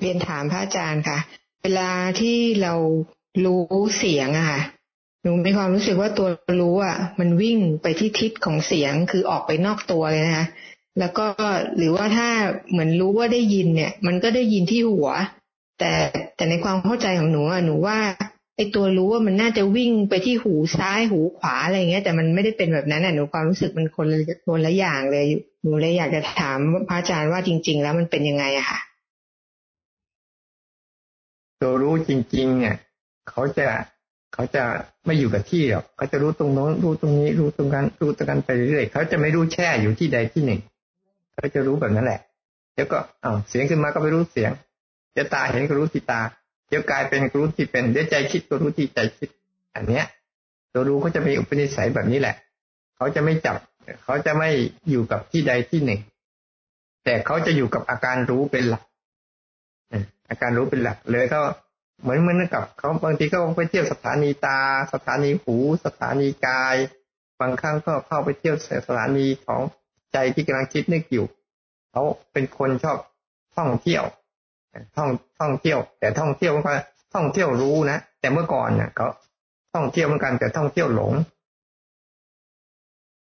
เรียนถามพระอาจารย์ค่ะ เวลาที่เรารู้เสียงอะค่ะหนูมีความรู้สึกว่าตัวรู้อะมันวิ่งไปที่ทิศของเสียงคือออกไปนอกตัวเลยนะคะแล้วก็หรือว่าถ้าเหมือนรู้ว่าได้ยินเนี่ย มันก็ได้ยินที่หัว แต่แต่ในความเข้าใจของหนูอะหนูว่าไอตัวรู้ว่ามันน่าจะวิ่งไปที่หูซ้ายหูขวาอะไรเงี้ยแต่มันไม่ได้เป็นแบบนั้นอะหนูความรู้สึกมันคนละคนละอย่างเลยหนูเลยอยากจะถามพระอาจารย์ว่าจริง ๆ แล้วมันเป็นยังไงอะค่ะ ตัวรู้จริง ๆ เนี่ย เขาจะเขาจะไม่อยู่กับที่หรอกเขาจะรู้ตรงโน้นรู้ตรงนี้ รู้ตรงนั้นรู้ตรงนั้นไปเรื่อยเขาจะไม่รู้แช่อยู่ที่ใดที่หนึ่งเขาจะรู้แบบนั้นแหละเดี๋ยวก็อ้าวเสียงขึ้นมาก็ไปรู้เสียงเดี๋ยวตาเห็นก็รู้ที่ตาเดี๋ยวกลายเป็นรู้ที่เป็นเดี๋ยวใจคิดก็รู้ที่ใจคิด อันเนี้ย ตัวรู้ก็จะมีอุปนิสัยแบบนี้แหละ เขาจะไม่จับ เขาจะไม่อยู่กับที่ใดที่หนึ่ง แต่เขาจะอยู่กับอาการรู้เป็นหลัก อาการรู้เป็นหลักเลยก็เหมือนเหมือนกับเขาบางทีก็ไปเที่ยวสถานีตา สถานีหู สถานีกาย บางครั้งก็เข้าไปเที่ยวสถานีของใจที่กำลังคิดนึกอยู่เขาเป็นคนชอบท่องเที่ยว ท่องท่องเที่ยว แต่ท่องเที่ยวมันก็ท่องเที่ยวรู้นะแต่เมื่อก่อนเนี่ยเขาท่องเที่ยวเหมือนกันแต่ท่องเที่ยวหลง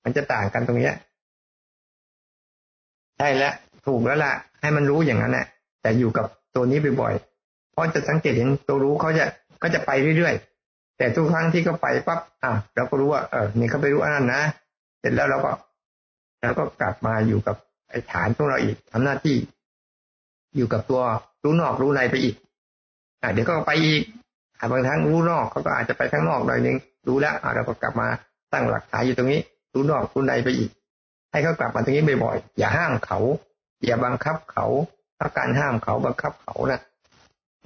มันจะต่างกันตรงเนี้ยใช่แล้วถูกแล้วล่ะ ให้มันรู้อย่างนั้นแหละแต่อยู่กับ ตัวนี้บ่อยๆเพราะจะสังเกตเห็นตัวรู้เขาจะก็จะไปเรื่อยๆ แต่ทุกครั้งที่เขาไปปั๊บอะเราก็รู้ว่าเออนี่เขาไปรู้อันนั้นนะเสร็จแล้วเราก็เราก็กลับมาอยู่กับไอ้ฐานของเราอีกทำหน้าที่ อยู่กับตัวรู้นอกรู้ในไปอีกอ่าเดี๋ยวก็ไปอีกบางครั้งรู้นอกเขาก็อาจจะไปข้างนอกหน่อยนึงรู้แล้วอ่าเราก็กลับมาตั้งหลักฐานอยู่ตรงนี้ รู้นอกรู้ในไปอีก ให้เขากลับมาตรงนี้บ่อยๆอย่าห้ามเขา อย่าบังคับเขาาการห้ามเขาบังคับเขานะ่ะ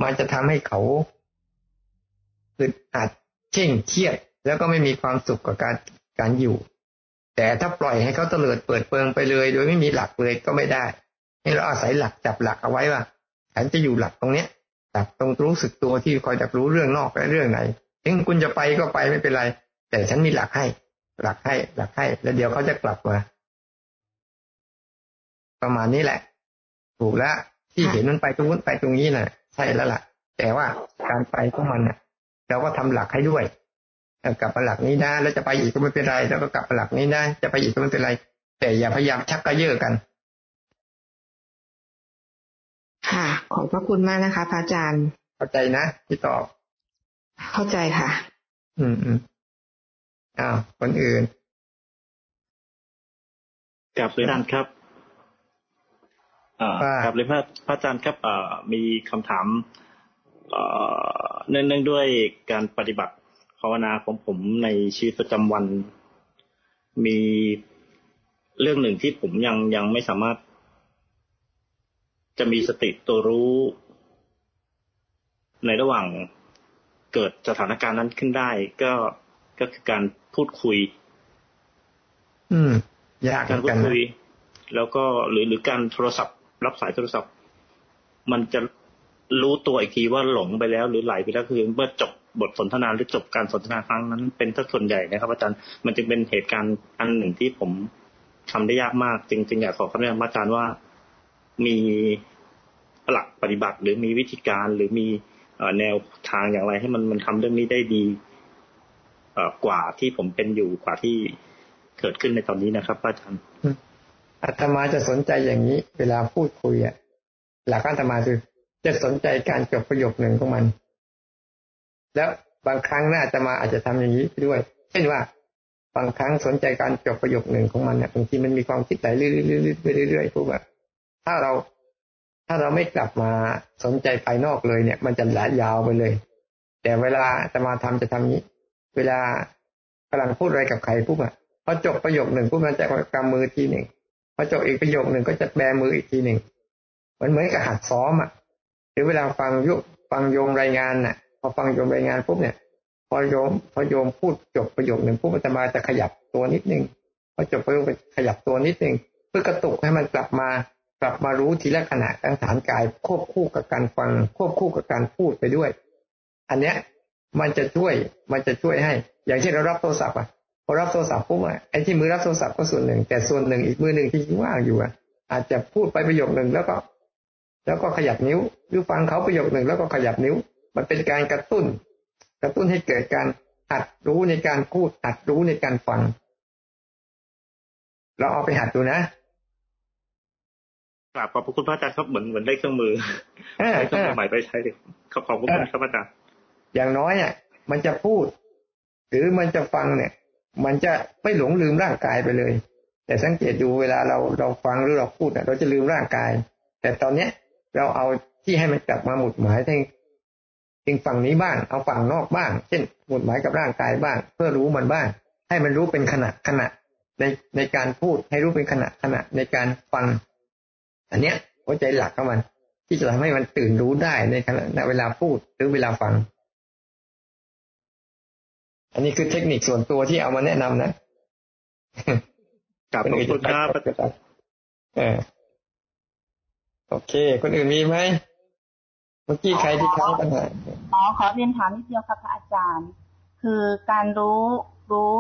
มันจะทำให้เขาอึดอัดเข่งเครียด แล้วก็ไม่มีความสุขกับการการอยู่ แต่ถ้าปล่อยให้เขาเตลิดเปิดเปิงไปเลย โดยไม่มีหลักเลยก็ไม่ได้ ให้เราอาศัยหลักจับหลักเอาไว้ว่าฉันจะอยู่หลักตรงเนี้ยหลักตรงรู้สึกตัวที่คอยจับรู้เรื่องนอกและเรื่องไหนถึงคุณจะไปก็ไปไม่เป็นไร แต่ฉันมีหลักให้ หลักให้หลักให้ แล้วเดี๋ยวเขาจะกลับมาประมาณนี้แหละ ถูกแล้วที่เห็นมันไปตรงนู้นไปตรงนี้นะ่ะ ใช่แล้วล่ะ แต่ว่าการไปของมันเน่ะเราก็ทำหลักให้ด้วยกลับมาหลักนี้นะแล้วจะไปอีกก็ไม่เป็นไร แล้วก็กลับมาหลักนี้นะจะไปอีกก็ไม่เป็นไร แต่อย่าพยายามชักกระเยอะกัน ค่ะ ขอบพระคุณมากนะคะพระอาจารย์ เข้าใจนะที่ตอบ เข้าใจค่ะ อืมอืมอ้าวคนอื่นกลับเลยท่านครับ อ่ากลับเลยพระพระอาจารย์ครับอ่ามีคำถามอ่เนื่องด้วยการปฏิบัติภาวนาของผมในชีวิตประจำวัน มีเรื่องหนึ่งที่ผมยังยังไม่สามารถ จะมีสติตัวรู้ ในระหว่างเกิดสถานการณ์นั้นขึ้นได้ ก็ก็คือการพูดคุย อืมยากการพูดคุยแล้วก็หรือหรือการโทรศัพท์ รับสายโทรศัพท์ มันจะรู้ตัวอีกทีว่าหลงไปแล้ว หรือไหลไปแล้วคือเมื่อจบบทสนทนาหรือจบการสนทนาครั้งนั้น เป็นถ้าส่วนใหญ่นะครับ อาจารย์มันจึงเป็นเหตุการณ์อันหนึ่งที่ผมทำได้ยากมากจริงๆอยากขอคำแนะนำอาจารย์ว่ามีหลักปฏิบัติ หรือมีวิธีการหรือมีแนวทางอย่างไร ให้มันมันทำเรื่องนี้ได้ดีกว่าที่ผมเป็นอยู่กว่าที่เกิดขึ้นในตอนนี้นะครับอาจารย์ อาตมาจะสนใจอย่างนี้ เวลาพูดคุยอะหลักอาตมาคือจะสนใจการจบประโยคหนึ่งของมัน แล้วบางครั้งน่าจะมาอาจจะทำอย่างนี้ด้วย เช่นว่าบางครั้งสนใจการจบประโยคหนึ่งของมันเนี่ยบางทีมันมีความคิดไหลเรื่อยๆเรื่อยๆพวกแบบถ้าเราถ้าเราไม่กลับมาสนใจภายนอกเลยเนี่ย มันจะหลายาวไปเลย แต่เวลาจะมาทำจะทำนี้ เวลากำลังพูดอะไรกับใครปุ๊บอะพอจบประโยคหนึ่งปุ๊บมันจะกำมือทีหนึ่ง พอจบอีกประโยคหนึ่งก็จะแบมืออีกทีหนึ่งมันเหมือนกับหัดซ้อมอะหรือเวลาฟังยุฟังโยมรายงานน่ะ พอฟังโยมรายงานปุ๊บเนี่ย พอโยม พอโยมพูดจบประโยคหนึ่งปุ๊บมันจะมาจะขยับตัวนิดนึงพอจบประโยคขยับตัวนิดนึงเพื่อกระตุกให้มันกลับมากลับมารู้ทีละขณะทั้งฐานกาย ควบคู่กับการฟัง ควบคู่กับการพูดไปด้วย อันเนี้ยมันจะช่วยมันจะช่วยให้ อย่างเช่นเรารับโทรศัพท์อะ พอรับโทรศัพท์ปุ๊บอะไอ้ที่มือรับโทรศัพท์ก็ส่วนหนึ่ง แต่ส่วนหนึ่งอีกมือหนึ่งที่ว่างอยู่อะอาจจะพูดไปประโยคหนึ่งแล้วก็ แล้วก็ขยับนิ้ว หรือฟังเขาประโยคหนึ่งแล้วก็ขยับนิ้ว มันเป็นการกระตุ้น กระตุ้นให้เกิดการหัดรู้ในการพูดหัดรู้ในการฟัง เราเอาไปหัดดูนะกราบขอบคุณพระอาจารย์ครับเหมือนเหมือนได้เครื่องมือได้เครื่องมือใหม่ไปใช้เลยขอบคุณครับอาจารย์อย่างน้อยอะมันจะพูด หรือมันจะฟังเนี่ย มันจะไม่หลงลืมร่างกายไปเลย แต่สังเกตดูเวลาเราเราฟังหรือเราพูดเราจะลืมร่างกาย แต่ตอนเนี้ยเราเอาที่ให้มันกลับมาหมุดหมายทั้งถึงฝั่งนี้บ้าง เอาฝั่งนอกบ้าง เช่น หมุดหมายกับร่างกายบ้าง เพื่อรู้มันบ้าง ให้มันรู้เป็นขณะขณะในในการพูดให้รู้เป็นขณะขณะในการฟัง อันเนี้ยหัวใจหลักของมัน ที่จะทำให้มันตื่นรู้ได้ในขณะเวลาพูดหรือเวลาฟัง อันนี้คือเทคนิคส่วนตัวที่เอามาแนะนำนะกลับขอบคุณครับเออโอเค คนอื่นมีไหมเมื่อกี้ใครที่ค้างปัญหาอ๋อขอเรียนถามนิดเดียวครับพระอาจารย์ คือการรู้รู้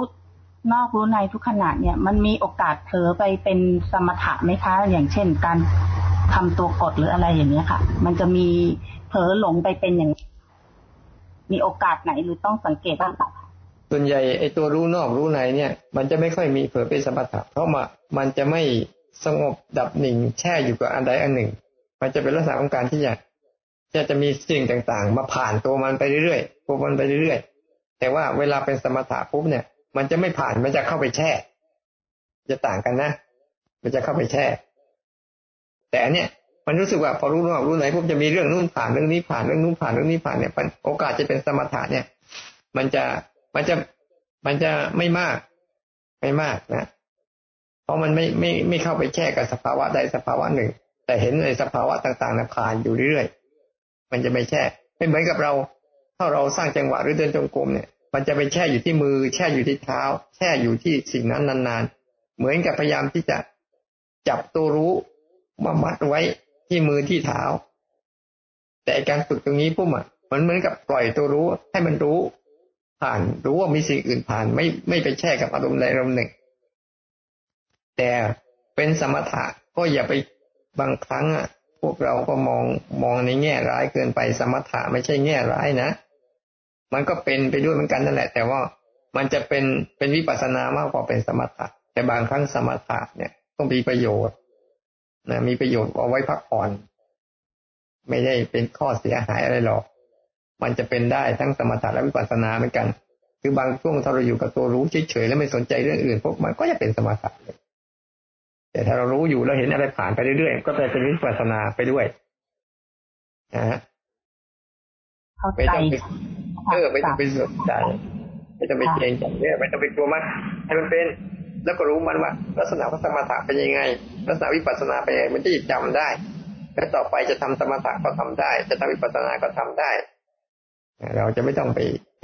นอกรู้ในทุกขณะเนี่ย มันมีโอกาสเผลอไปเป็นสมถะไหมคะ อย่างเช่น การทำตัวกดหรืออะไรอย่างเนี้ยค่ะ มันจะมีเผลอหลงไปเป็นอย่าง มีโอกาสไหนหรือต้องสังเกตบ้างคะ ส่วนใหญ่ไอ้ตัวรู้นอกรู้ในเนี่ย มันจะไม่ค่อยมีเผลอเป็นสมถะเพราะมามันจะไม่สงบดับหนิ่งแช่อยู่กับอันใดอันหนึ่ง มันจะเป็นลักษณะของการที่จะจะจะมีสิ่งต่างๆ มาผ่านตัวมันไปเรื่อยๆตัวมันไปเรื่อยๆ แต่ว่าเวลาเป็นสมถะปุ๊บเนี่ย มันจะไม่ผ่านมันจะเข้าไปแช่ จะต่างกันนะ มันจะเข้าไปแช่ แต่อันเนี้ยมันรู้สึกว่าพอรู้ว่ารู้ไหนปุ๊บจะมีเรื่องนู้นผ่านเรื่องนี้ผ่านเรื่องนู้นผ่านเรื่องนี้ผ่านเนี่ยโอกาสจะเป็นสมถะเนี่ย มันจะ มันจะมันจะไม่มาก ไม่มากนะ เพราะมันไม่ไม่ไม่เข้าไปแช่กับสภาวะใดสภาวะหนึ่ง แต่เห็นในสภาวะต่างๆนะผ่านอยู่เรื่อยมันจะไม่แช่ไม่เหมือนกับเราถ้าเราสร้างจังหวะหรือเดินจงกรมเนี่ย มันจะไปแช่อยู่ที่มือ แช่อยู่ที่เท้า แช่อยู่ที่สิ่งนั้นนานๆ เหมือนกับพยายามที่จะจับตัวรู้มามัดไว้ที่มือที่เท้า แต่การฝึกตรงนี้พุ่มอะมันเหมือนกับปล่อยตัวรู้ให้มันรู้ ผ่าน รู้ว่ามีสิ่งอื่นผ่าน ไม่ไม่ไปแช่กับอารมณ์ใดอารมณ์หนึ่ง แต่เป็นสมถะก็อย่าไปบางครั้งอะ พวกเราก็มองมองในแง่ร้ายเกินไปสมถะไม่ใช่แง่ร้ายนะมันก็เป็นไปด้วยเหมือนกันนั่นแหละ แต่ว่ามันจะเป็นเป็นวิปัสสนามากกว่าเป็นสมถะ แต่บางครั้งสมถะเนี่ยต้องมีประโยชน์นะมีประโยชน์เอาไว้พักผ่อน ไม่ได้เป็นข้อเสียหายอะไรหรอก มันจะเป็นได้ทั้งสมถะและวิปัสสนาเหมือนกัน คือบางช่วงถ้าเราอยู่กับตัวรู้เฉยๆแล้วไม่สนใจเรื่องอื่นพวกมันก็จะเป็นสมถะเลยแต่ถ้าเรารู้อยู่เราเห็นอะไรผ่านไปเรื่อยๆก็จะเป็นวิปัสสนาไปด้วยนะฮะไม่ต้องไปเออไม่ต้องไปสนใจไม่ต้องไปเกรงใจเนี่ยไม่ต้องไปกลัวมันให้มันเป็น แล้วก็รู้มันว่า ลักษณะของสมถะเป็นยังไง ลักษณะวิปัสสนาเป็นยังไงมันจะจำได้ แล้วต่อไปจะทำสมถะก็ทำได้ จะทำวิปัสสนาก็ทำได้ เราจะไม่ต้องไปไป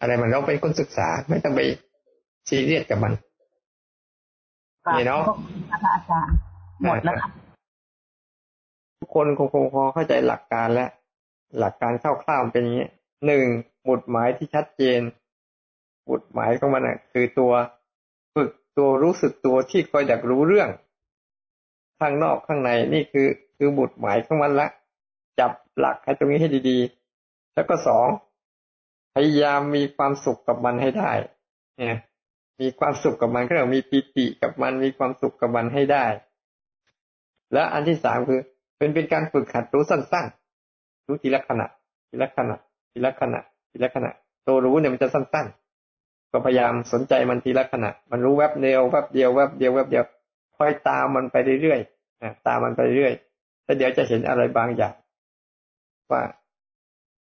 อะไรมันเราเป็นคนศึกษา ไม่ต้องไปซีเรียสกับมันนี่เนาะอาจารย์หมดแล้วทุกคนคงคงพอเข้าใจหลักการแล้ว หลักการคร่าวๆเป็นอย่างนี้หนึ่งหมุดหมายที่ชัดเจนหมุดหมายของมันอะคือตัวฝึกตัวรู้สึกตัวที่คอยดักรู้เรื่อง ข้างนอกข้างในนี่คือ คือหมุดหมายของมันละจับหลักให้ตรงนี้ให้ดีๆ แล้วก็สองพยายามมีความสุขกับมันให้ได้เนี่ยมีความสุขกับมันก็เรามีปิติกับมันมีความสุขกับมันให้ได้ แล้วอันที่สามคือ เป็นเป็นการฝึกหัดรู้สั้นๆรู้ทีละขณะทีละขณะทีละขณะทีละขณะตัวรู้เนี่ยมันจะสั้นๆก็พยายามสนใจมันทีละขณะ มันรู้แวบเดียวแวบเดียวแวบเดียวแวบเดียวคอยตามมันไปเรื่อยๆตามมันไปเรื่อยแล้วเดี๋ยวจะเห็นอะไรบางอย่างว่า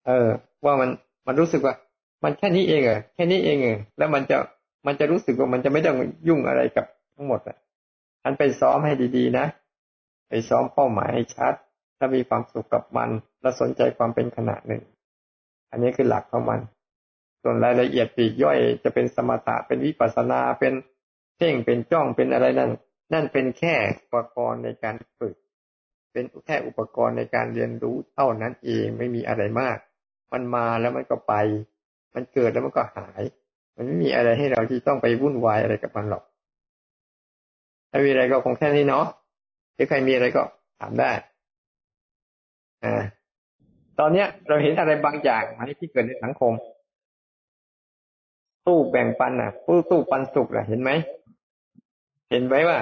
เออ ว่ามันมันรู้สึกว่า มันแค่นี้เองเหรอแค่นี้เองเหรอแล้วมันจะมันจะรู้สึกว่ามันจะไม่ต้องยุ่งอะไรกับทั้งหมดอะอันไปซ้อมให้ดีๆนะไปซ้อมเป้าหมายให้ชัด ถ้ามีความสุขกับมันและสนใจความเป็นขณะหนึ่ง อันนี้คือหลักของมัน ส่วนรายละเอียดปีกย่อยจะเป็นสมถะเป็นวิปัสสนาเป็นเพ่งเป็นจ้องเป็นอะไรนั่น นั่นเป็นแค่อุปกรณ์ในการฝึก เป็นแค่อุปกรณ์ในการเรียนรู้เท่านั้นเองไม่มีอะไรมาก มันมาแล้วมันก็ไป มันเกิดแล้วมันก็หาย มันไม่มีอะไรให้เราที่ต้องไปวุ่นวายอะไรกับมันหรอก ถ้ามีอะไรก็คงแค่นี้เนาะถ้าใครมีอะไรก็ถามได้อ่าตอนเนี้ย เราเห็นอะไรบางอย่างไหมที่เกิดในสังคม ตู้แบ่งปันอะตู้ตู้ปันสุกอะ เห็นไหมเห็นไหมว่า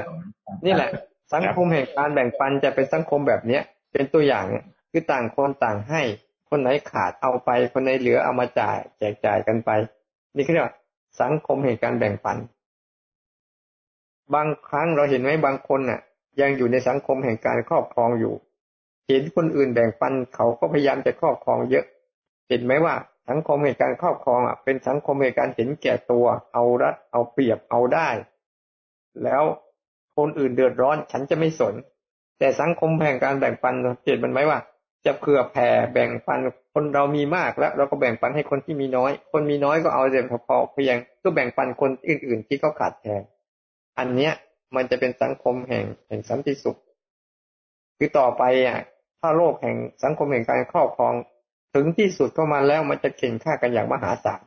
นี่แหละ สังคมแห่งการแบ่งปันจะเป็นสังคมแบบเนี้ย เป็นตัวอย่างคือต่างคนต่างให้ คนไหนขาดเอาไป คนไหนเหลือเอามาจ่าย แจกจ่ายกันไป นี่คือเรียกว่าสังคมแห่งการแบ่งปัน บางครั้งเราเห็นไหมบางคนน่ะ ยังอยู่ในสังคมแห่งการครอบครองอยู่ เห็นคนอื่นแบ่งปันเขาก็พยายามจะครอบครองเยอะ เห็นไหมว่าสังคมแห่งการครอบครองอะเป็นสังคมแห่งการเห็นแก่ตัว เอารัดเอาเปรียบเอาได้ แล้วคนอื่นเดือดร้อนฉันจะไม่สน แต่สังคมแห่งการแบ่งปันเห็นมันไหมว่า จะเผื่อแผ่แบ่งปันคนเรามีมากแล้ว เราก็แบ่งปันให้คนที่มีน้อย คนมีน้อยก็เอาแต่พอเพียงก็แบ่งปันคนอื่น ๆ ที่เขาขาดแคลนอันเนี้ย มันจะเป็นสังคมแห่งแห่งสันติสุข คือต่อไปอะ ถ้าโลกแห่งสังคมแห่งการครอบครอง ถึงที่สุดเข้ามาแล้วมันจะเข่งฆ่ากันอย่างมหาศาล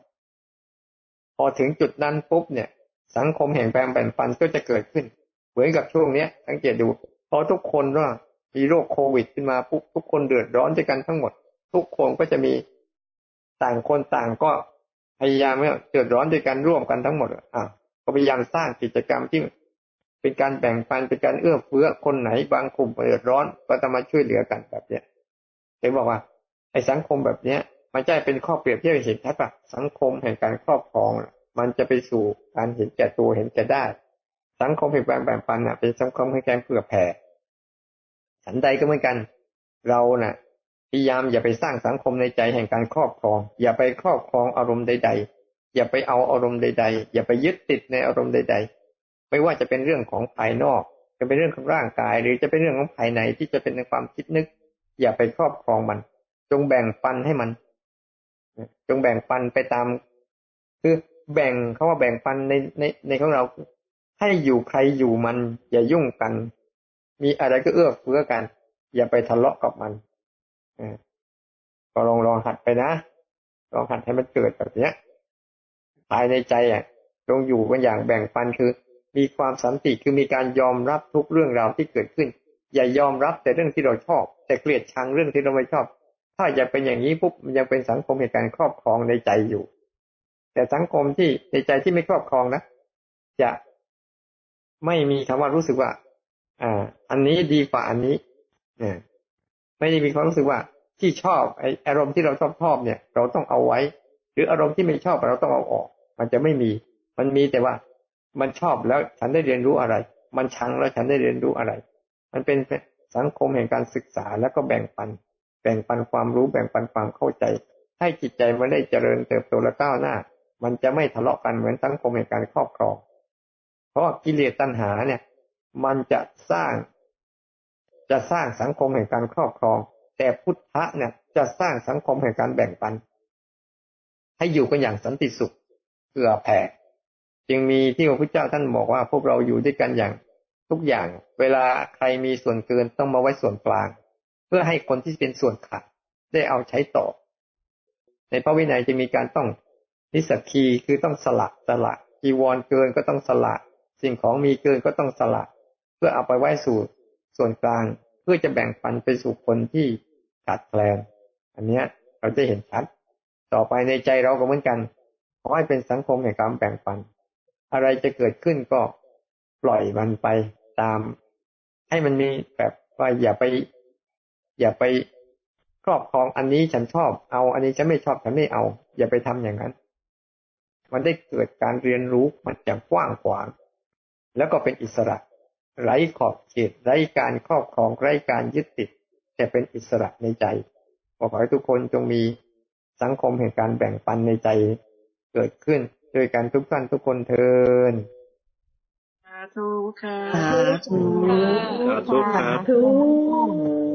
พอถึงจุดนั้นปุ๊บเนี่ย สังคมแห่งแบ่งแบ่งปันก็จะเกิดขึ้น เหมือนกับช่วงเนี้ยสังเกตดูพอทุกคนว่า มีโรคโควิดขึ้นมาปุ๊บทุกคนเดือดร้อนด้วยกันทั้งหมด ทุกคนก็จะมีต่างคนต่างก็พยายามเนี่ยเดือดร้อนด้วยกันร่วมกันทั้งหมดอะก็พยายามสร้างกิจกรรมที่เป็นการแบ่งปันเป็นการเอื้อเฟื้อคนไหนบางกลุ่มเดือดร้อนก็จะมาช่วยเหลือกันแบบเนี้ยเห็นบอกว่าไอ้สังคมแบบเนี้ย มันจะเป็นข้อเปรียบเทียบเห็นชัดว่าสังคมแห่งการครอบครอง มันจะไปสู่การเห็นแก่ตัวเห็นแก่ได้ สังคมแห่งการแบ่งปันอะเป็นสังคมแห่งการเผื่อแผ่ ฉันใดก็เหมือนกัน เราน่ะ พยายามอย่าไปสร้างสังคมในใจแห่งการครอบครอง อย่าไปครอบครองอารมณ์ใด ๆ อย่าไปเอาอารมณ์ใด ๆ อย่าไปยึดติดในอารมณ์ใด ๆ ไม่ว่าจะเป็นเรื่องของภายนอก จะเป็นเรื่องของร่างกาย หรือจะเป็นเรื่องของภายในที่จะเป็นในความคิดนึก อย่าไปครอบครองมัน จงแบ่งปันให้มัน จงแบ่งปันไปตาม คือแบ่งเขาว่าแบ่งปันในในในของเราให้อยู่ใครอยู่มัน อย่ายุ่งกัน มีอะไรก็เอื้อเฟื้อกัน อย่าไปทะเลาะกับมันอก็ลองลองหัดไปนะลองหัดให้มันเกิดแบบเนี้ยภายในใจอะจงอยู่กันอย่างแบ่งปันคือ มีความสันติคือมีการยอมรับทุกเรื่องราวที่เกิดขึ้น อย่ายอมรับแต่เรื่องที่เราชอบ แต่เกลียดชังเรื่องที่เราไม่ชอบ ถ้าอย่าเป็นอย่างนี้ปุ๊บมันยังเป็นสังคมเหตุการณ์ครอบครองในใจอยู่ แต่สังคมที่ในใจที่ไม่ครอบครองนะจะไม่มีคำว่ารู้สึกว่า อ่า อันนี้ดีกว่าอันนี้เนี่ยไม่ได้มีความรู้สึกว่าที่ชอบไออารมณ์ที่เราชอบชอบเนี่ย เราต้องเอาไว้ หรืออารมณ์ที่ไม่ชอบเราต้องเอาออก มันจะไม่มี มันมีแต่ว่า มันชอบแล้วฉันได้เรียนรู้อะไร มันชังแล้วฉันได้เรียนรู้อะไร มันเป็นสังคมแห่งการศึกษาแล้วก็แบ่งปัน แบ่งปันความรู้แบ่งปันความเข้าใจ ให้จิตใจมันได้เจริญเติบโตและก้าวหน้า มันจะไม่ทะเลาะกันเหมือนสังคมแห่งการครอบครอง เพราะกิเลสตัณหาเนี่ย มันจะสร้าง จะสร้างสังคมแห่งการครอบครอง แต่พุทธะเนี่ยจะสร้างสังคมแห่งการแบ่งปัน ให้อยู่กันอย่างสันติสุขเผื่อแผ่จึงมีที่พระพุทธเจ้าท่านบอกว่า พวกเราอยู่ด้วยกันอย่างทุกอย่าง เวลาใครมีส่วนเกินต้องมาไว้ส่วนกลาง เพื่อให้คนที่เป็นส่วนขาดได้เอาใช้ต่อ ในพระวินัยจะมีการต้องนิสกีคือต้องสละสละจีวรเกินก็ต้องสละ สิ่งของมีเกินก็ต้องสละ เพื่อเอาไปไว้สู่ส่วนกลาง เพื่อจะแบ่งปันไปสู่คนที่ขาดแคลน อันเนี้ยเราจะเห็นชัด ต่อไปในใจเราก็เหมือนกันขอให้เป็นสังคมแห่งการแบ่งปัน อะไรจะเกิดขึ้นก็ปล่อยมันไปตาม ให้มันมีแบบว่าอย่าไป อย่าไปครอบครองอันนี้ฉันชอบเอา อันนี้ฉันไม่ชอบฉันไม่เอา อย่าไปทำอย่างนั้น มันได้เกิดการเรียนรู้มันอย่างกว้างขวางแล้วก็เป็นอิสระ ไร้ขอบเขตไร้การครอบครองไร้การยึดติด แต่เป็นอิสระในใจขอให้ทุกคนจงมีสังคมแห่งการแบ่งปันในใจเกิดขึ้นด้วยกันทุกท่านทุกคนเทินสาธุค่ะสาธุสาธุค่ะ